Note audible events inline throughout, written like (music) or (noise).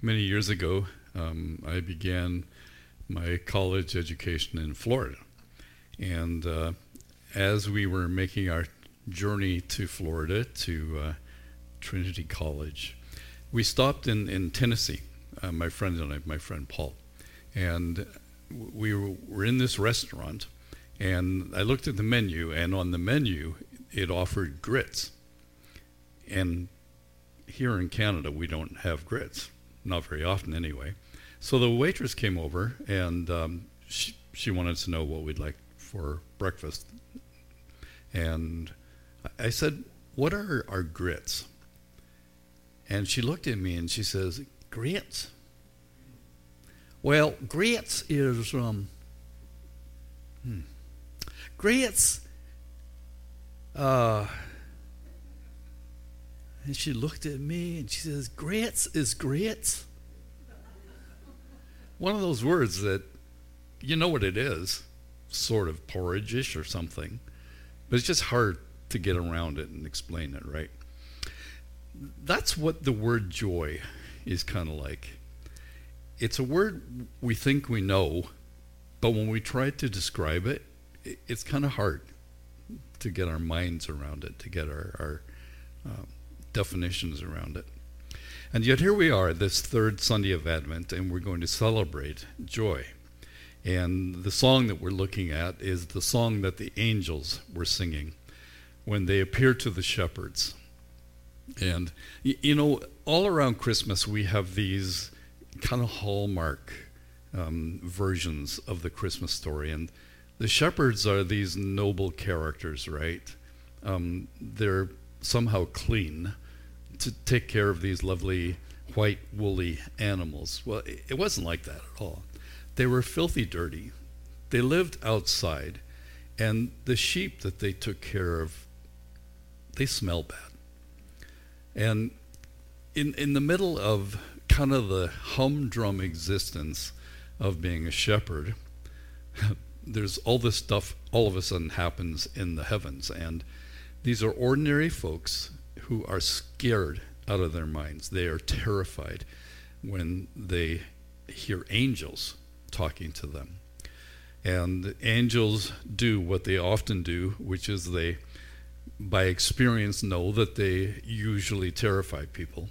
many years ago, um, I began my college education in Florida. And uh, as we were making our journey to Florida, to uh, Trinity College, we stopped in, in Tennessee, uh, my friend and I, my friend Paul. And we were, were in this restaurant, and I looked at the menu, and on the menu, it offered grits. And here in Canada, we don't have grits, not very often anyway. So the waitress came over and um, she, she wanted to know what we'd like for breakfast. And I said, What are our grits? And she looked at me and she says, Grits? Well, grits is, um, hmm, grits, uh, and she looked at me and she says, Grits is grits? one of those words that you know what it is, sort of porridge-ish or something, but it's just hard to get around it and explain it, right? That's what the word joy is kind of like. It's a word we think we know, but when we try to describe it, it's kind of hard to get our minds around it, to get our, our uh, definitions around it. And yet here we are, this third Sunday of Advent, and we're going to celebrate joy. And the song that we're looking at is the song that the angels were singing when they appeared to the shepherds. And, you know, all around Christmas, we have these kind of hallmark um, versions of the Christmas story. And the shepherds are these noble characters, right? Um, they're somehow clean to take care of these lovely white woolly animals. Well, it wasn't like that at all. They were filthy dirty. They lived outside, and the sheep that they took care of, they smell bad. And in in the middle of kind of the humdrum existence of being a shepherd, (laughs) there's all this stuff all of a sudden happens in the heavens, and these are ordinary folks who are scared out of their minds. They are terrified when they hear angels talking to them. And angels do what they often do, which is they, by experience, know that they usually terrify people.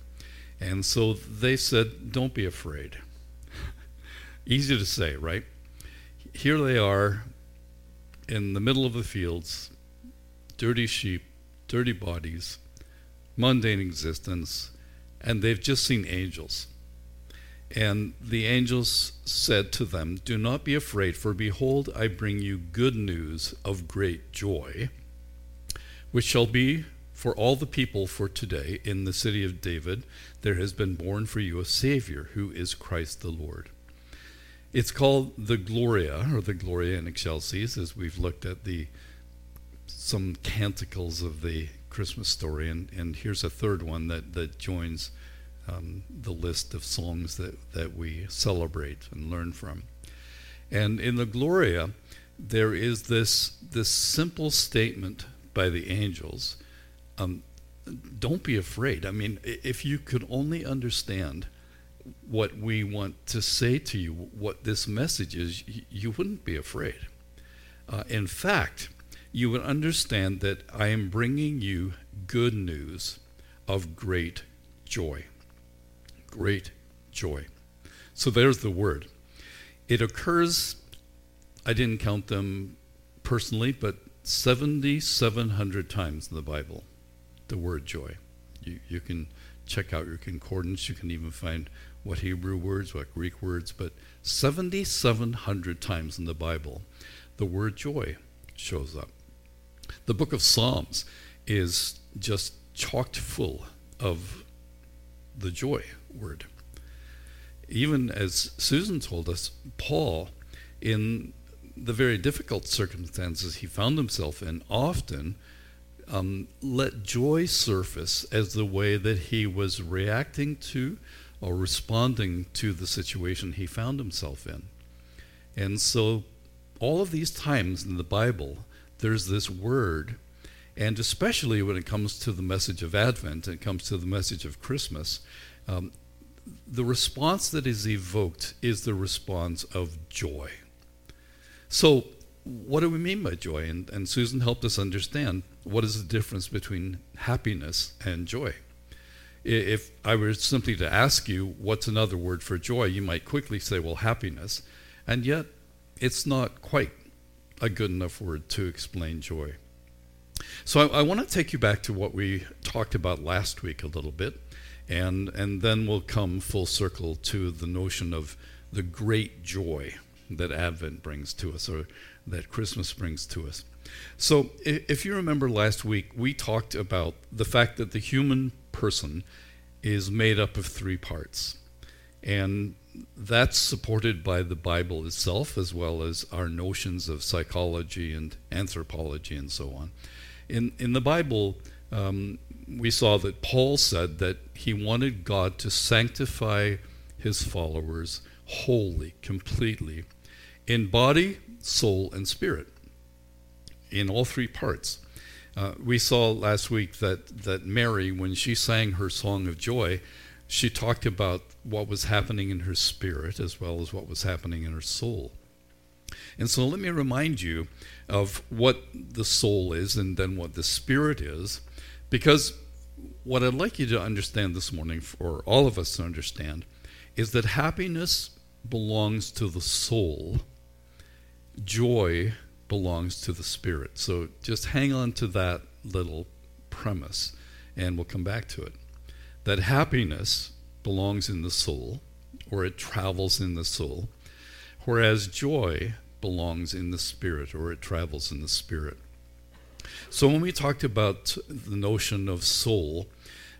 And so they said, Don't be afraid. (laughs) Easy to say, right? Here they are in the middle of the fields, dirty sheep, dirty bodies, mundane existence, and they've just seen angels. And the angels said to them, Do not be afraid, for behold, I bring you good news of great joy, which shall be for all the people for today in the city of David. There has been born for you a Savior, who is Christ the Lord. It's called the Gloria, or the Gloria in Excelsis, as we've looked at the some canticles of the Christmas story, and, and here's a third one that, that joins um, the list of songs that, that we celebrate and learn from. And in the Gloria, there is this, this simple statement by the angels um, don't be afraid. I mean, if you could only understand what we want to say to you, what this message is, you wouldn't be afraid. Uh, in fact, you would understand that I am bringing you good news of great joy. Great joy. So there's the word. It occurs, I didn't count them personally, but 7,700 times in the Bible, the word joy. You, you can check out your concordance. You can even find what Hebrew words, what Greek words, but 7,700 times in the Bible, the word joy shows up. The book of Psalms is just chocked full of the joy word. Even as Susan told us, Paul, in the very difficult circumstances he found himself in, often um, let joy surface as the way that he was reacting to or responding to the situation he found himself in. And so, all of these times in the Bible, there's this word, and especially when it comes to the message of Advent, and it comes to the message of Christmas, um, the response that is evoked is the response of joy. So, what do we mean by joy? And, and Susan helped us understand what is the difference between happiness and joy. If I were simply to ask you what's another word for joy, you might quickly say, well, happiness. And yet, it's not quite a good enough word to explain joy. So I, I want to take you back to what we talked about last week a little bit, and and then we'll come full circle to the notion of the great joy that Advent brings to us, or that Christmas brings to us. So if you remember last week, we talked about the fact that the human person is made up of three parts, and that's supported by the Bible itself as well as our notions of psychology and anthropology and so on. In, in the Bible, um, we saw that Paul said that he wanted God to sanctify his followers wholly, completely, in body, soul, and spirit, in all three parts. Uh, we saw last week that, that Mary, when she sang her song of joy, she talked about what was happening in her spirit as well as what was happening in her soul. And so let me remind you of what the soul is and then what the spirit is, because what I'd like you to understand this morning, for all of us to understand, is that happiness belongs to the soul, joy belongs to the spirit. So just hang on to that little premise, and we'll come back to it that happiness belongs in the soul, or it travels in the soul, whereas joy belongs in the spirit, or it travels in the spirit. So when we talked about the notion of soul,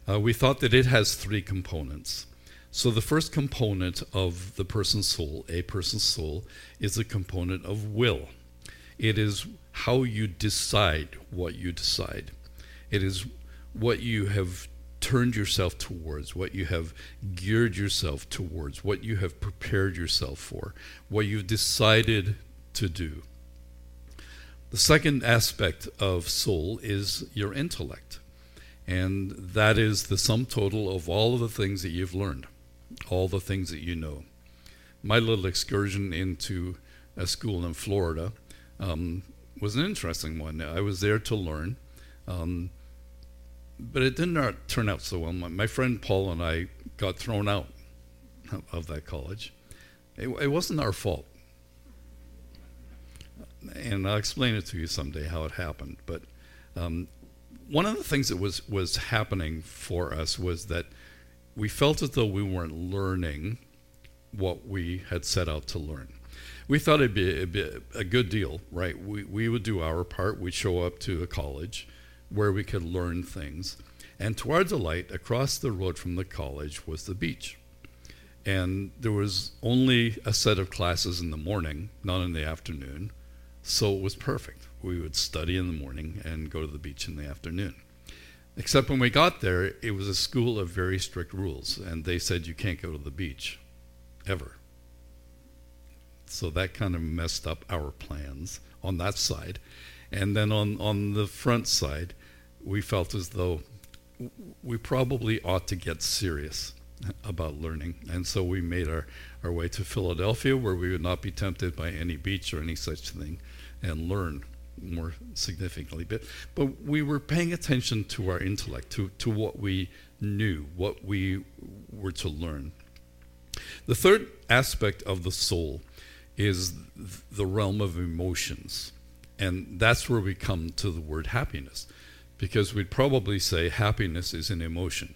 uh, we thought that it has three components. So the first component of the person's soul, a person's soul, is a component of will. It is how you decide what you decide. It is what you have turned yourself towards, what you have geared yourself towards, what you have prepared yourself for, what you've decided to do. The second aspect of soul is your intellect, and that is the sum total of all of the things that you've learned, all the things that you know. My little excursion into a school in Florida um, was an interesting one. I was there to learn. Um, but it did not turn out so well. My, my, friend Paul and I got thrown out of that college. It, it, wasn't our fault. And I'll explain it to you someday how it happened. But um, one of the things that was, was happening for us was that we felt as though we weren't learning what we had set out to learn. We thought it'd be, a good deal, right? We, we would do our part, we'd show up to a college where we could learn things. And to our delight, across the road from the college was the beach. And there was only a set of classes in the morning, not in the afternoon. So it was perfect. We would study in the morning and go to the beach in the afternoon. Except when we got there, it was a school of very strict rules, and they said you can't go to the beach ever. So that kind of messed up our plans on that side. And then on, on the front side, we felt as though we probably ought to get serious about learning. And so we made our, our way to Philadelphia, where we would not be tempted by any beach or any such thing, and learn more significantly. But, but we were paying attention to our intellect, to, to what we knew, what we were to learn. The third aspect of the soul is the realm of emotions. And that's where we come to the word happiness, because we'd probably say happiness is an emotion.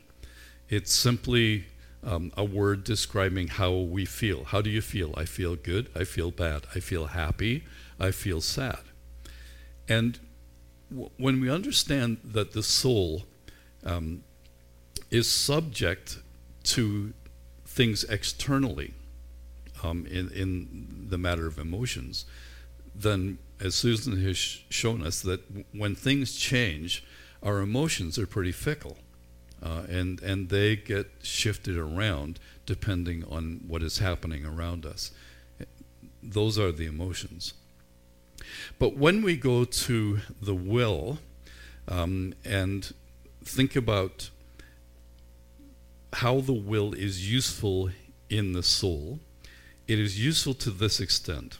It's simply um, a word describing how we feel. How do you feel? I feel good. I feel bad. I feel happy. I feel sad. And w- when we understand that the soul um, is subject to things externally um, in, in the matter of emotions, then as Susan has shown us, that when things change, our emotions are pretty fickle. Uh, and, and they get shifted around depending on what is happening around us. Those are the emotions. But when we go to the will um, and think about how the will is useful in the soul, it is useful to this extent.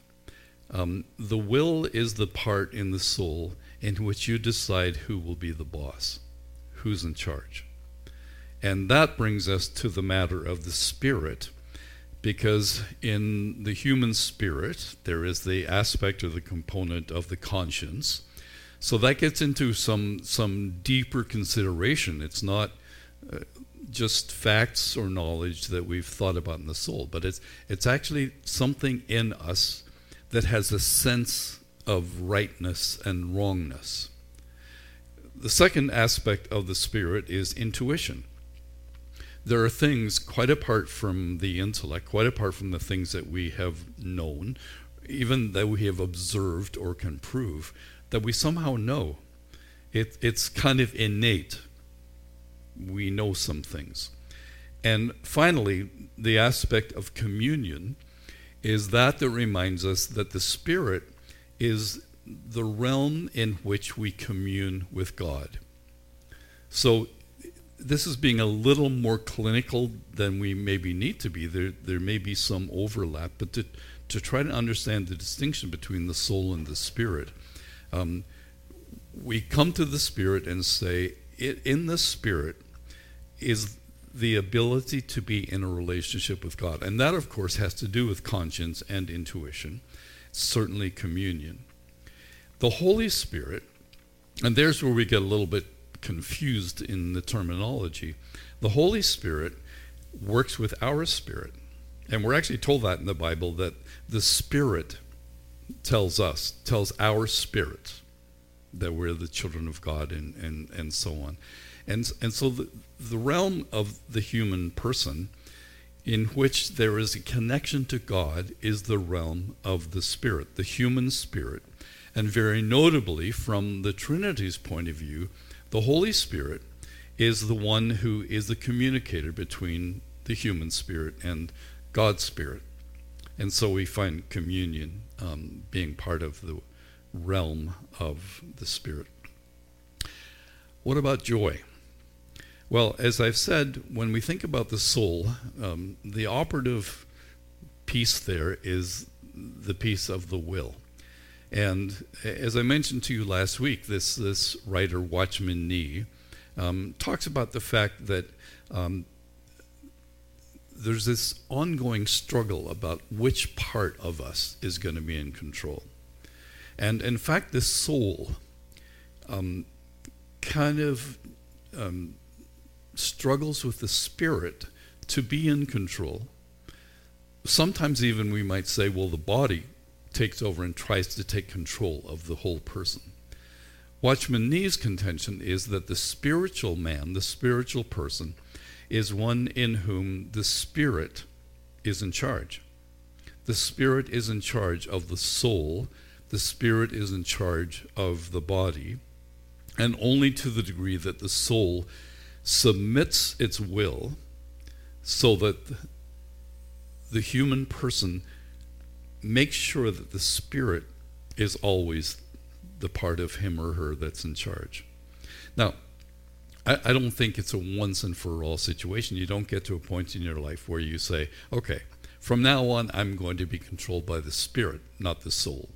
Um, the will is the part in the soul in which you decide who will be the boss, who's in charge. And that brings us to the matter of the spirit, because in the human spirit, there is the aspect or the component of the conscience. So that gets into some, some deeper consideration. It's not uh, just facts or knowledge that we've thought about in the soul, but it's, it's actually something in us that has a sense of rightness and wrongness. The second aspect of the spirit is intuition there are things quite apart from the intellect, quite apart from the things that we have known, even that we have observed or can prove, that we somehow know. It, it's kind of innate. We know some things. And finally, the aspect of communion is that that reminds us that the Spirit is the realm in which we commune with God. So this is being a little more clinical than we maybe need to be. There, there may be some overlap, but to, to try to understand the distinction between the soul and the spirit, um, we come to the spirit and say, it, in the spirit is the ability to be in a relationship with God. And that, of course, has to do with conscience and intuition, certainly communion. The Holy Spirit, and there's where we get a little bit confused in the terminology. The Holy Spirit works with our spirit. And we're actually told that in the Bible that the Spirit tells us, tells our spirit that we're the children of God and, and, and so on. And, and so the, the realm of the human person in which there is a connection to God is the realm of the spirit, the human spirit. And very notably, from the Trinity's point of view, the Holy Spirit is the one who is the communicator between the human spirit and God's spirit. And so we find communion um, being part of the realm of the spirit. What about joy? Well, as I've said, when we think about the soul, um, the operative piece there is the piece of the will. And as I mentioned to you last week, this, this writer, Watchman Nee, um, talks about the fact that um, there's this ongoing struggle about which part of us is going to be in control. And in fact, the soul um, kind of um, struggles with the spirit to be in control. Sometimes, even we might say, well, the body takes over and tries to take control of the whole person. Watchman Nee's contention is that the spiritual man, the spiritual person, is one in whom the spirit is in charge. The spirit is in charge of the soul, the spirit is in charge of the body, and only to the degree that the soul submits its will so that the human person makes sure that the spirit is always the part of him or her that's in charge. Now, I, I don't think it's a once and for all situation. You don't get to a point in your life where you say, okay, from now on, I'm going to be controlled by the spirit, not the soul.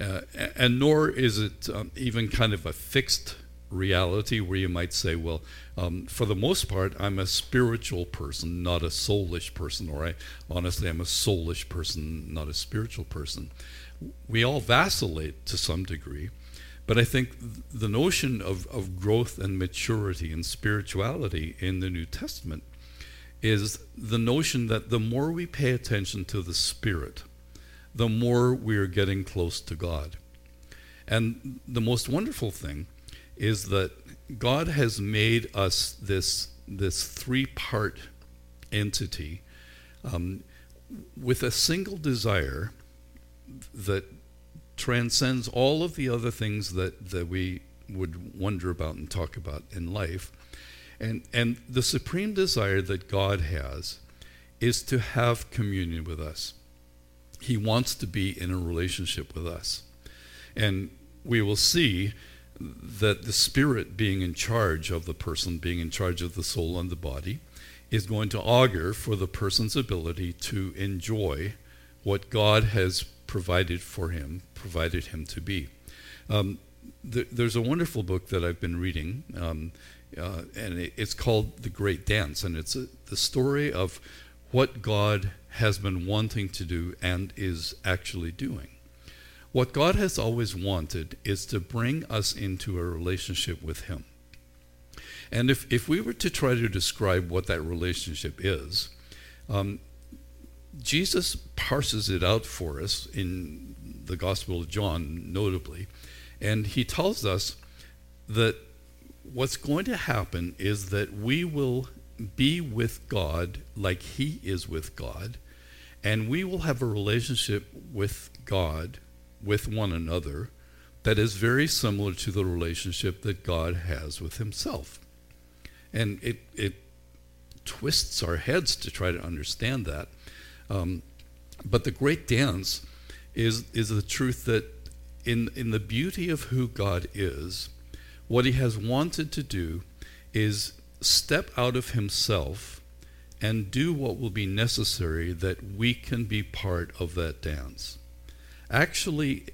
Uh, and nor is it um, even kind of a fixed reality where you might say, well, um, for the most part, I'm a spiritual person, not a soulish person, or I honestly, I'm a soulish person, not a spiritual person. We all vacillate to some degree, but I think the notion of, of growth and maturity and spirituality in the New Testament is the notion that the more we pay attention to the Spirit, the more we are getting close to God. And the most wonderful thing is that God has made us this, this three part entity um, with a single desire that transcends all of the other things that, that we would wonder about and talk about in life. And, and the supreme desire that God has is to have communion with us. He wants to be in a relationship with us. And we will see that the spirit being in charge of the person, being in charge of the soul and the body, is going to augur for the person's ability to enjoy what God has provided for him, provided him to be. Um, th- there's a wonderful book that I've been reading, um, uh, and it, it's called The Great Dance, and it's a, the story of what God has been wanting to do and is actually doing. What God has always wanted is to bring us into a relationship with Him. And if, if we were to try to describe what that relationship is, um, Jesus parses it out for us in the Gospel of John, notably, and he tells us that what's going to happen is that we will be with God like He is with God, and we will have a relationship with God, with one another, that is very similar to the relationship that God has with Himself. And it, it twists our heads to try to understand that. Um, but the great dance is, is the truth that in, in the beauty of who God is, what He has wanted to do is step out of Himself and do what will be necessary that we can be part of that dance. Actually,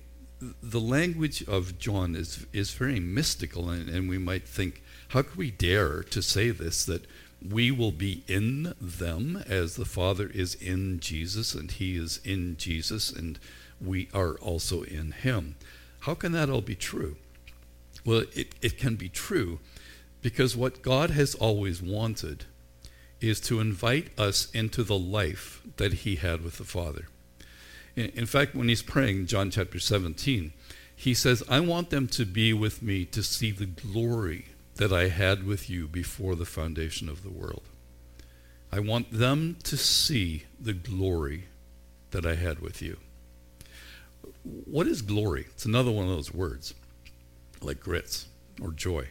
the language of John is, is very mystical, and, and we might think, how could we dare to say this, that we will be in them as the Father is in Jesus and He is in Jesus and we are also in Him? How can that all be true? Well, it, it can be true because what God has always wanted is to invite us into the life that He had with the Father. In, in fact, when He's praying, John chapter 17, He says, I want them to be with me to see the glory that I had with you before the foundation of the world. I want them to see the glory that I had with you. What is glory? It's another one of those words, like grits or joy.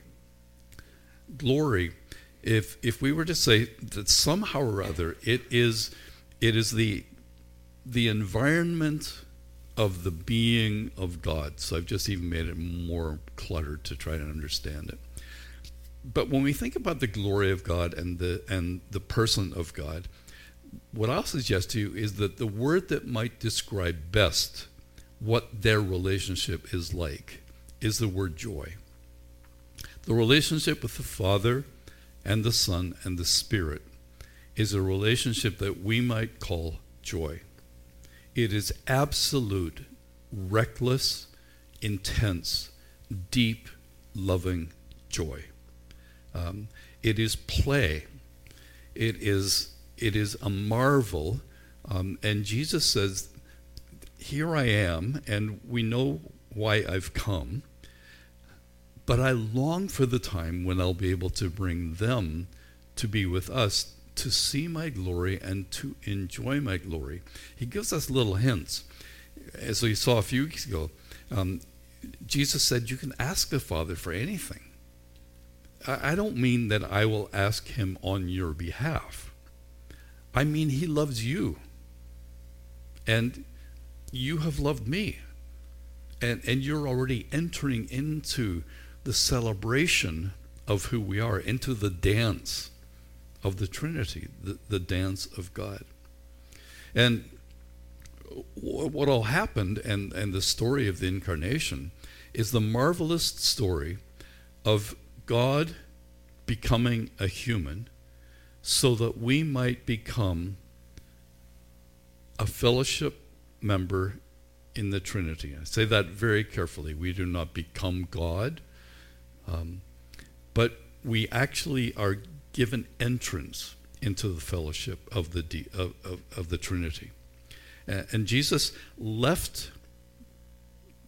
Glory, if if we were to say that somehow or other it is it is the the environment of the being of God. So I've just even made it more cluttered to try to understand it but when we think about the glory of God and the and the person of God, what I'll suggest to you is that the word that might describe best what their relationship is like is the word joy. The relationship with the Father and the Son and the Spirit is a relationship that we might call joy. It is absolute, reckless, intense, deep, loving joy. Um, it is play. It is it is a marvel, um, and Jesus says, "Here I am, and we know why I've come." But I long for the time when I'll be able to bring them to be with us, to see my glory and to enjoy my glory. He gives us little hints. As we saw a few weeks ago, um, Jesus said, You can ask the Father for anything. I don't mean that I will ask him on your behalf. I mean, he loves you. And you have loved me. And, and you're already entering into the celebration of who we are, into the dance of the Trinity, the, the dance of God. And what all happened, and, and the story of the incarnation, is the marvelous story of God becoming a human so that we might become a fellowship member in the Trinity. I say that very carefully. We do not become God, um, but we actually are given entrance into the fellowship of the, of, of, of the Trinity. and Jesus left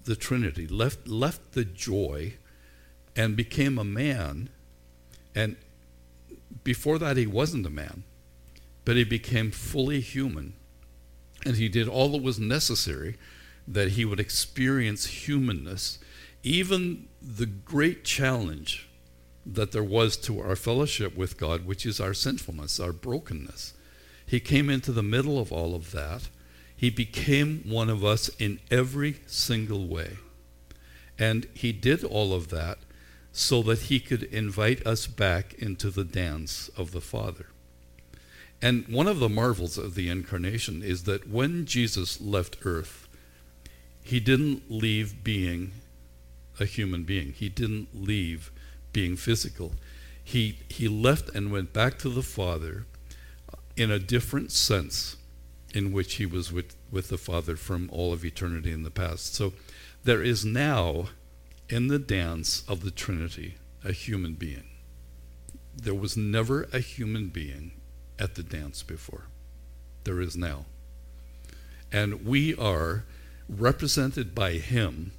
the Trinity, left, left the joy and became a man. And before that, he wasn't a man, but he became fully human. And he did all that was necessary that he would experience humanness, even the great challenge that there was to our fellowship with God, which is our sinfulness, our brokenness. He came into the middle of all of that. He became one of us in every single way. And he did all of that so that he could invite us back into the dance of the Father. And one of the marvels of the incarnation is that when Jesus left earth, he didn't leave being a human being. He didn't leave being physical. He, he left and went back to the Father in a different sense in which he was with, with the Father from all of eternity in the past. So there is now in the dance of the Trinity a human being. There was never a human being at the dance before. There is now. And we are represented by him,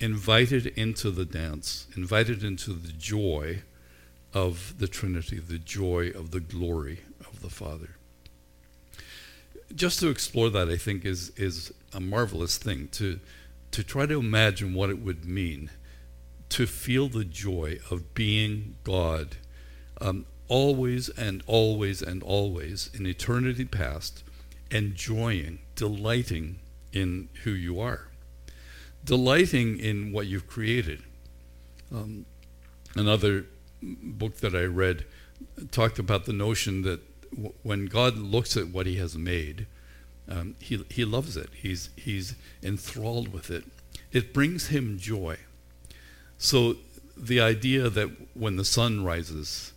invited into the dance, invited into the joy of the Trinity, the joy of the glory of the Father. Just to explore that, I think, is, is a marvelous thing to, to try to imagine what it would mean to feel the joy of being God um, always and always and always in eternity past, enjoying, delighting in who you are, delighting in what you've created. Um, another book that I read talked about the notion that w- when God looks at what He has made, um, he, he loves it. He's, he's enthralled with it. It brings Him joy. So the idea that when the sun rises,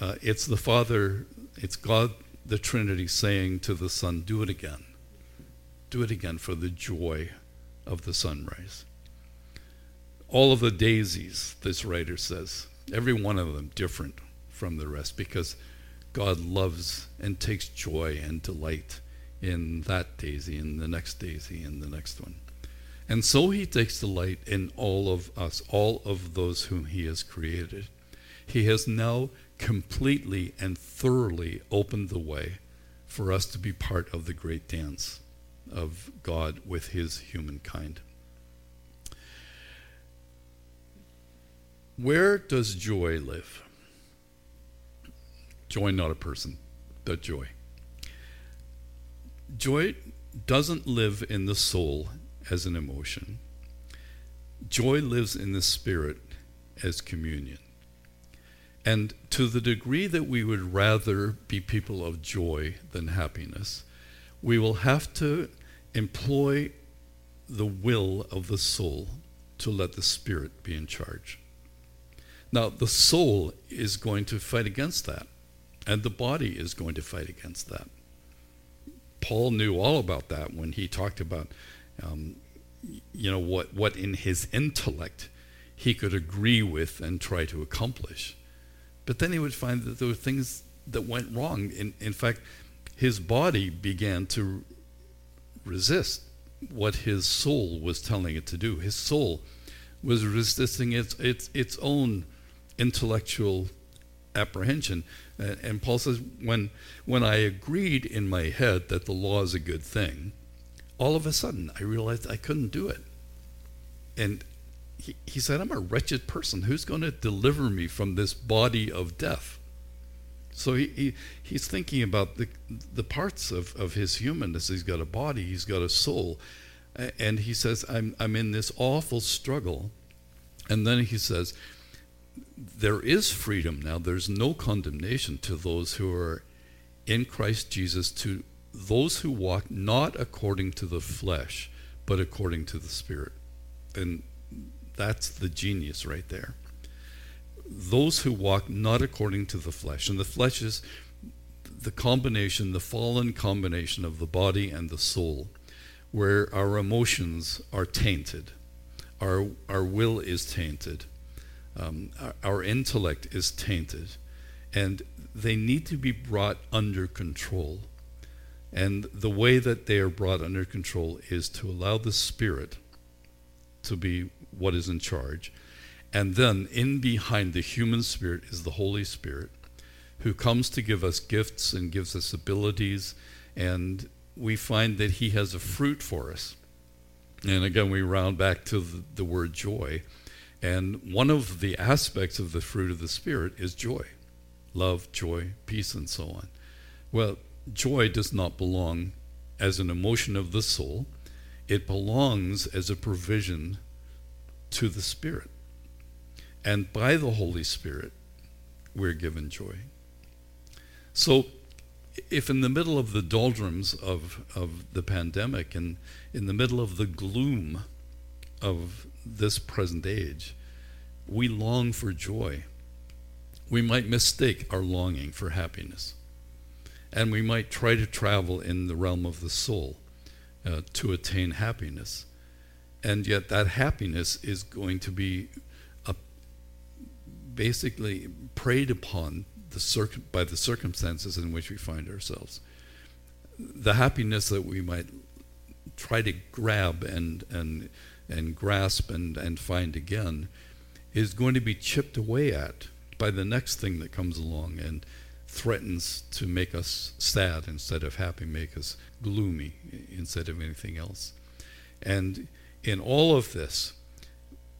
uh, it's the Father, it's God, the Trinity, saying to the Son, Do it again. Do it again for the joy of the sunrise. All of the daisies, this writer says, every one of them different from the rest because God loves and takes joy and delight in that daisy, and the next daisy, and the next one. And so he takes delight in all of us, all of those whom he has created. He has now completely and thoroughly opened the way for us to be part of the great dance of God with his humankind. Where does joy live? Joy, not a person, but joy. Joy doesn't live in the soul as an emotion. Joy lives in the spirit as communion. And to the degree that we would rather be people of joy than happiness, we will have to employ the will of the soul to let the spirit be in charge. Now, the soul is going to fight against that, and the body is going to fight against that. Paul knew all about that when he talked about, um, you know, what, what in his intellect he could agree with and try to accomplish. But then he would find that there were things that went wrong. In, in fact, his body began to resist what his soul was telling it to do. His soul was resisting its, its, its own intellectual apprehension. Uh, and Paul says, when, when I agreed in my head that the law is a good thing, all of a sudden I realized I couldn't do it. And he, he said, I'm a wretched person. Who's going to deliver me from this body of death? So he, he, he's thinking about the, the parts of, of his humanness. He's got a body, he's got a soul. And he says, I'm, I'm in this awful struggle. And then he says, there is freedom now. There's no condemnation to those who are in Christ Jesus, to those who walk not according to the flesh, but according to the Spirit. And that's the genius right there. Those who walk not according to the flesh, and the flesh is the combination, the fallen combination of the body and the soul, where our emotions are tainted, our, our will is tainted um, our, our intellect is tainted, and they need to be brought under control. And the way that they are brought under control is to allow the Spirit to be what is in charge. And then, in behind the human spirit is the Holy Spirit, who comes to give us gifts and gives us abilities. And we find that He has a fruit for us. And again, we round back to the, the word joy. And one of the aspects of the fruit of the Spirit is joy love, joy, peace, and so on. Well, joy does not belong as an emotion of the soul, it belongs as a provision to the Spirit. And by the Holy Spirit, we're given joy. So, if in the middle of the doldrums of, of the pandemic and in the middle of the gloom of this present age, we long for joy, we might mistake our longing for happiness. And we might try to travel in the realm of the soul uh, to attain happiness. And yet, that happiness is going to be basically preyed upon the circ- by the circumstances in which we find ourselves. The happiness that we might try to grab and, and, and grasp and, and find again is going to be chipped away at by the next thing that comes along and threatens to make us sad instead of happy, make us gloomy instead of anything else. And in all of this,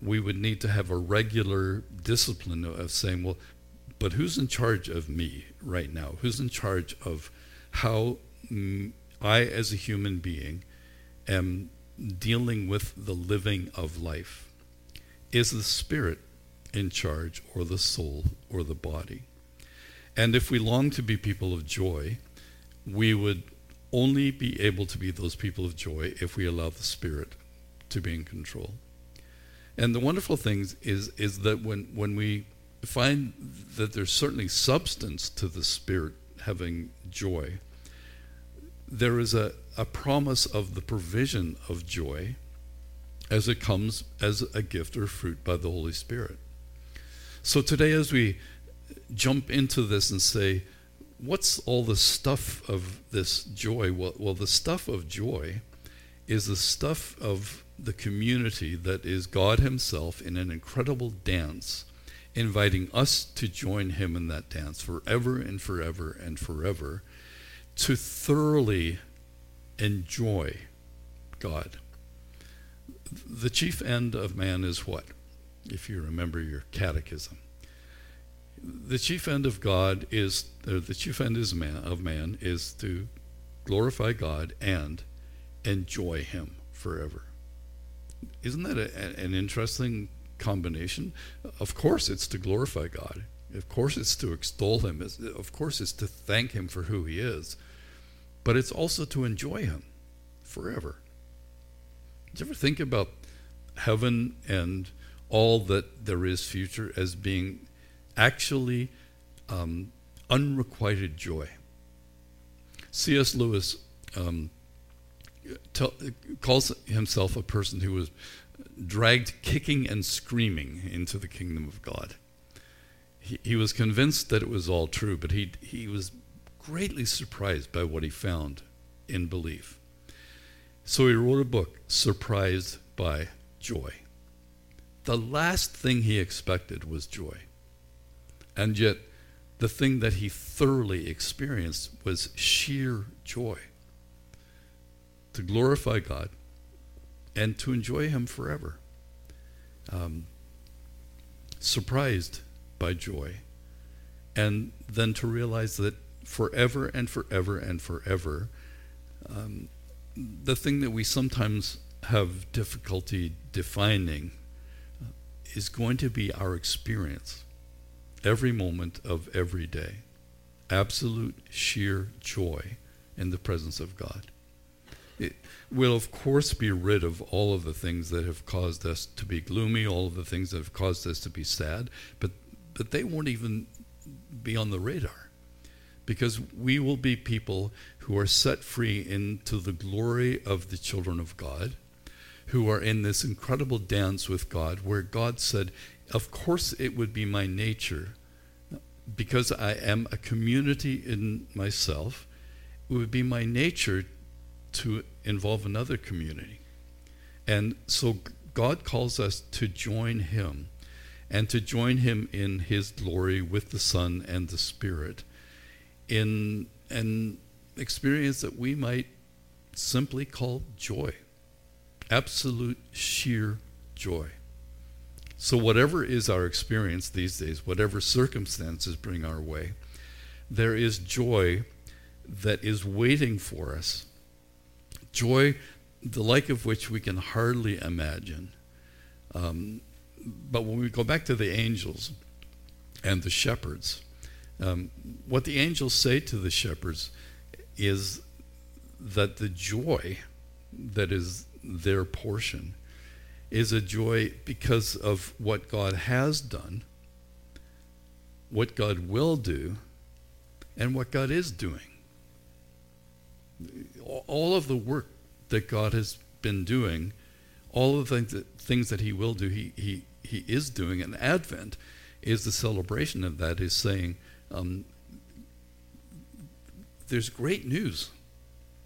we would need to have a regular discipline of saying, well, but who's in charge of me right now? Who's in charge of how I, as a human being, am dealing with the living of life? Is the spirit in charge, or the soul, or the body? And if we long to be people of joy, we would only be able to be those people of joy if we allow the Spirit to be in control. And the wonderful thing is, is that when, when we find that there's certainly substance to the Spirit having joy, there is a, a promise of the provision of joy as it comes as a gift or fruit by the Holy Spirit. So today, as we jump into this and say, what's all the stuff of this joy? Well, well, the stuff of joy is the stuff of the community that is God Himself in an incredible dance, inviting us to join Him in that dance forever and forever and forever to thoroughly enjoy God. The chief end of man is what? If you remember your catechism the chief end of God is, the chief end is man, of man is to glorify God and enjoy Him forever. Isn't that a, an interesting combination? Of course, it's to glorify God. Of course, it's to extol Him. Of course, it's to thank Him for who He is. But it's also to enjoy Him forever. Did you ever think about heaven and all that there is future as being actually um, unrequited joy. C.S. Lewis um, calls himself a person who was dragged kicking and screaming into the kingdom of God. He, he was convinced that it was all true, but he, he was greatly surprised by what he found in belief. So he wrote a book, Surprised by Joy. The last thing he expected was joy. And yet, the thing that he thoroughly experienced was sheer joy to glorify God and to enjoy Him forever. Um, surprised by joy, and then to realize that forever and forever and forever, um, the thing that we sometimes have difficulty defining is going to be our experience every moment of every day. Absolute sheer joy in the presence of God. It will, of course, be rid of all of the things that have caused us to be gloomy, all of the things that have caused us to be sad, but, but they won't even be on the radar. Because we will be people who are set free into the glory of the children of God, who are in this incredible dance with God, where God said, Of course, it would be my nature because I am a community in myself, it would be my nature to involve another community. And so God calls us to join Him and to join Him in His glory with the Son and the Spirit in an experience that we might simply call joy. Absolute sheer joy. So, whatever is our experience these days, whatever circumstances bring our way, there is joy that is waiting for us. Joy, the like of which we can hardly imagine. Um, but when we go back to the angels and the shepherds, Um, what the angels say to the shepherds is that the joy that is their portion is a joy because of what God has done, what God will do, and what God is doing. All of the work that God has been doing, all of the things that, things that He will do, He, he, he is doing. And Advent is the celebration of that, is saying, um, there's great news.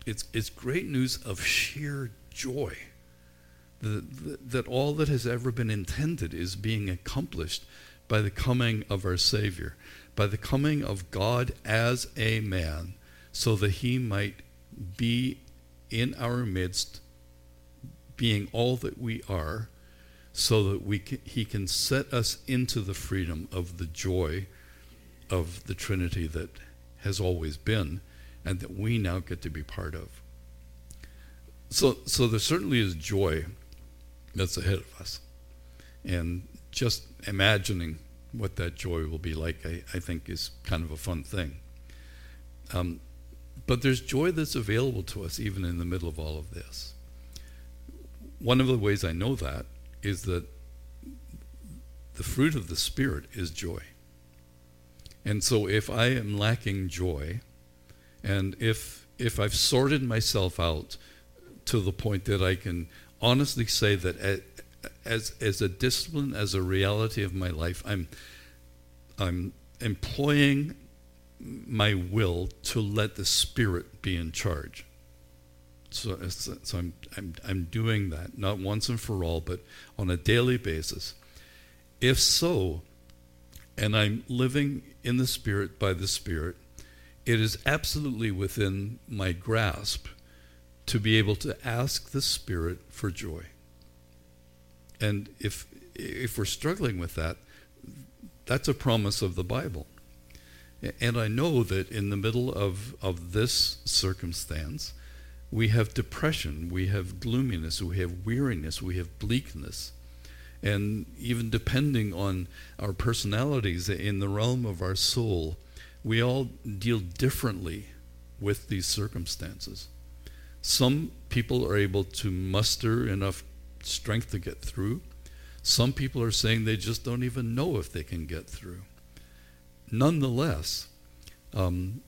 It's, it's great news of sheer joy. That, that all that has ever been intended is being accomplished by the coming of our Savior, by the coming of God as a man, so that he might be in our midst, being all that we are, so that we can, he can set us into the freedom of the joy of the Trinity that has always been and that we now get to be part of. So, so there certainly is joy that's ahead of us. And just imagining what that joy will be like, I, I think, is kind of a fun thing. Um, but there's joy that's available to us even in the middle of all of this. One of the ways I know that is that the fruit of the Spirit is joy. And so if I am lacking joy, and if if I've sorted myself out to the point that I can honestly say that as as a discipline, as a reality of my life, I'm I'm employing my will to let the Spirit be in charge. So, so I'm, I'm, I'm doing that, not once and for all, but on a daily basis. If so, and I'm living in the Spirit by the Spirit, it is absolutely within my grasp to be able to ask the Spirit for joy. And if, if we're struggling with that, that's a promise of the Bible. And I know that in the middle of, of this circumstance, we have depression, we have gloominess, we have weariness, we have bleakness. And even depending on our personalities in the realm of our soul, we all deal differently with these circumstances. Some people are able to muster enough strength to get through. Some people are saying they just don't even know if they can get through. Nonetheless, um,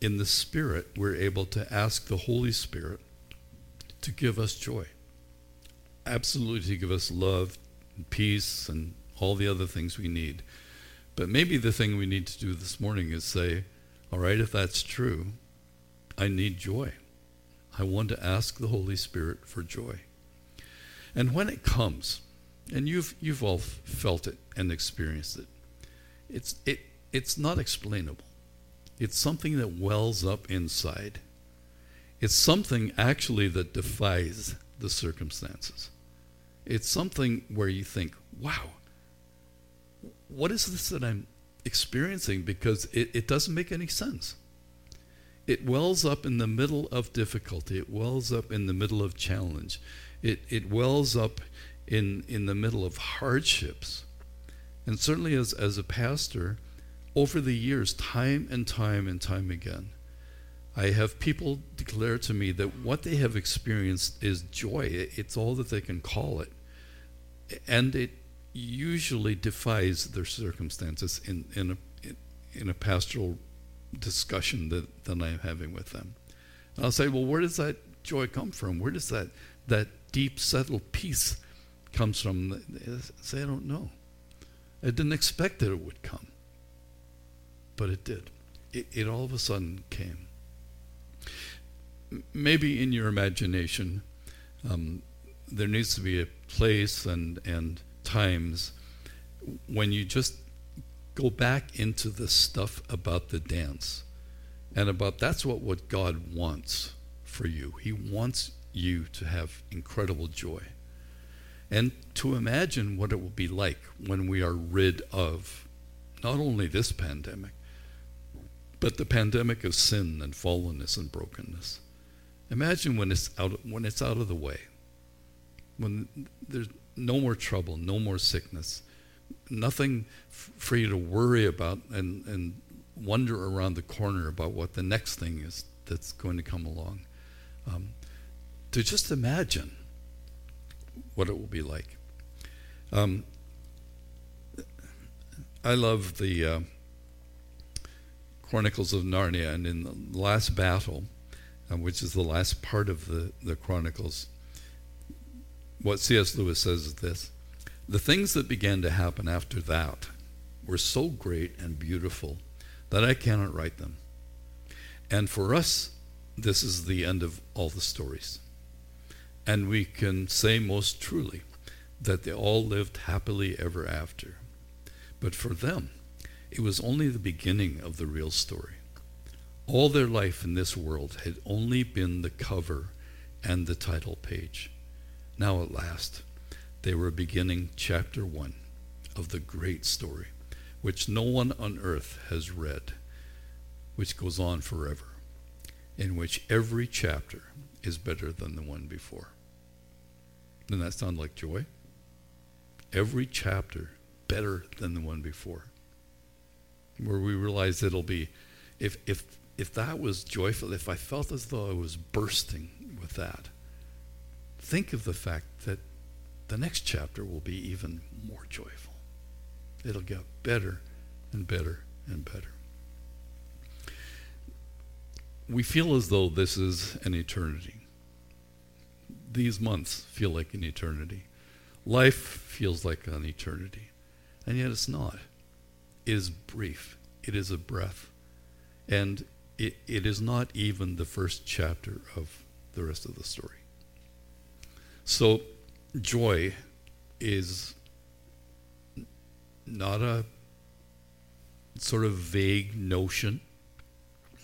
in the Spirit, we're able to ask the Holy Spirit to give us joy. Absolutely, to give us love and peace and all the other things we need. But maybe the thing we need to do this morning is say, all right, if that's true, I need joy. I want to ask the Holy Spirit for joy. And when it comes, and you've, you've all felt it and experienced it, it's, it, it's not explainable. It's something that wells up inside. It's something actually that defies the circumstances. It's something where you think, wow, what is this that I'm experiencing? Because it, it doesn't make any sense. It wells up in the middle of difficulty, it wells up in the middle of challenge, it, it wells up in, in the middle of hardships. And certainly, as, as a pastor, over the years, time and time and time again, I have people declare to me that what they have experienced is joy. It's all that they can call it. And it usually defies their circumstances in, in, a, in a pastoral discussion that, that I'm having with them. And I'll say, well, where does that joy come from? Where does that, that deep, settled peace comes from? They say, I don't know. I didn't expect that it would come, but it did. It, it all of a sudden came. Maybe in your imagination, um, there needs to be a place and, and times when you just go back into the stuff about the dance and about that's what, what God wants for you. He wants you to have incredible joy. And to imagine what it will be like when we are rid of not only this pandemic, but the pandemic of sin and fallenness and brokenness. Imagine when it's out when it's out of the way. When there's no more trouble, no more sickness, nothing f- for you to worry about and, and wonder around the corner about what the next thing is that's going to come along. Um, to just imagine what it will be like. Um, I love the uh, Chronicles of Narnia, and in the last battle, uh, which is the last part of the, the Chronicles, what C.S. Lewis says is this The things that began to happen after that were so great and beautiful that I cannot write them. And for us, this is the end of all the stories. And we can say most truly that they all lived happily ever after. But for them, it was only the beginning of the real story. All their life in this world had only been the cover and the title page. Now, at last, they were beginning chapter one of the great story, which no one on earth has read, which goes on forever, in which every chapter is better than the one before. Doesn't that sound like joy? Every chapter better than the one before. Where we realize it'll be, if, if, if that was joyful, if I felt as though I was bursting with that, think of the fact that the next chapter will be even more joyful. It'll get better and better and better. We feel as though this is an eternity. These months feel like an eternity. Life feels like an eternity. And yet it's not. Is brief, it is a breath. And it, it is not even the first chapter of the rest of the story. So, joy is not a sort of vague notion.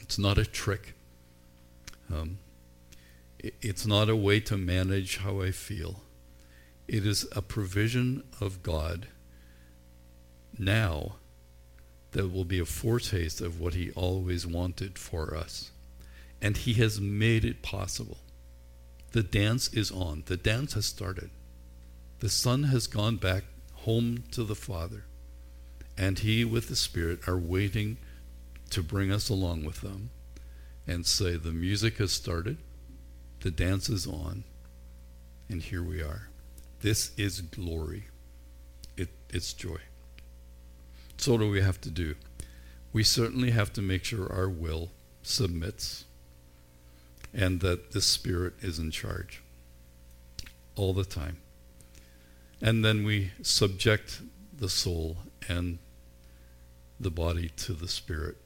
It's not a trick. Um, it, it's not a way to manage how I feel. It is a provision of God now that will be a foretaste of what He always wanted for us. And He has made it possible. The dance is on. The dance has started. The Son has gone back home to the Father, and He, with the Spirit, are waiting to bring us along with them and say, The music has started, the dance is on, and here we are. This is glory. It, it's joy. So, what do we have to do? We certainly have to make sure our will submits and that the Spirit is in charge all the time. And then we subject the soul and the body to the Spirit.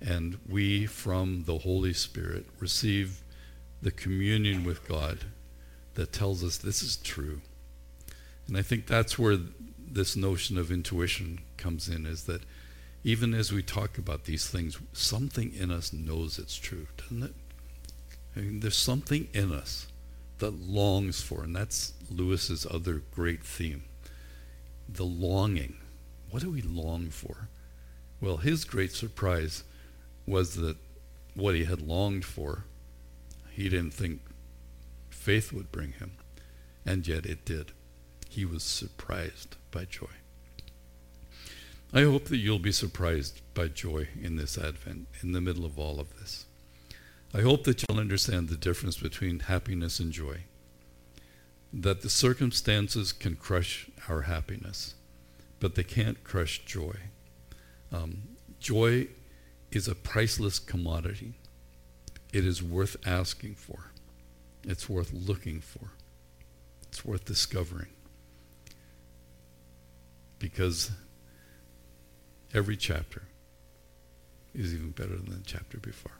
And we, from the Holy Spirit, receive the communion with God that tells us this is true. And I think that's where this notion of intuition comes in is that even as we talk about these things, something in us knows it's true, doesn't it? I mean, there's something in us that longs for, and that's Lewis's other great theme the longing. What do we long for? Well, his great surprise was that what he had longed for, he didn't think faith would bring him, and yet it did. He was surprised by joy. I hope that you'll be surprised by joy in this Advent, in the middle of all of this. I hope that you'll understand the difference between happiness and joy. That the circumstances can crush our happiness, but they can't crush joy. Um, joy is a priceless commodity. It is worth asking for. It's worth looking for. It's worth discovering. Because every chapter is even better than the chapter before.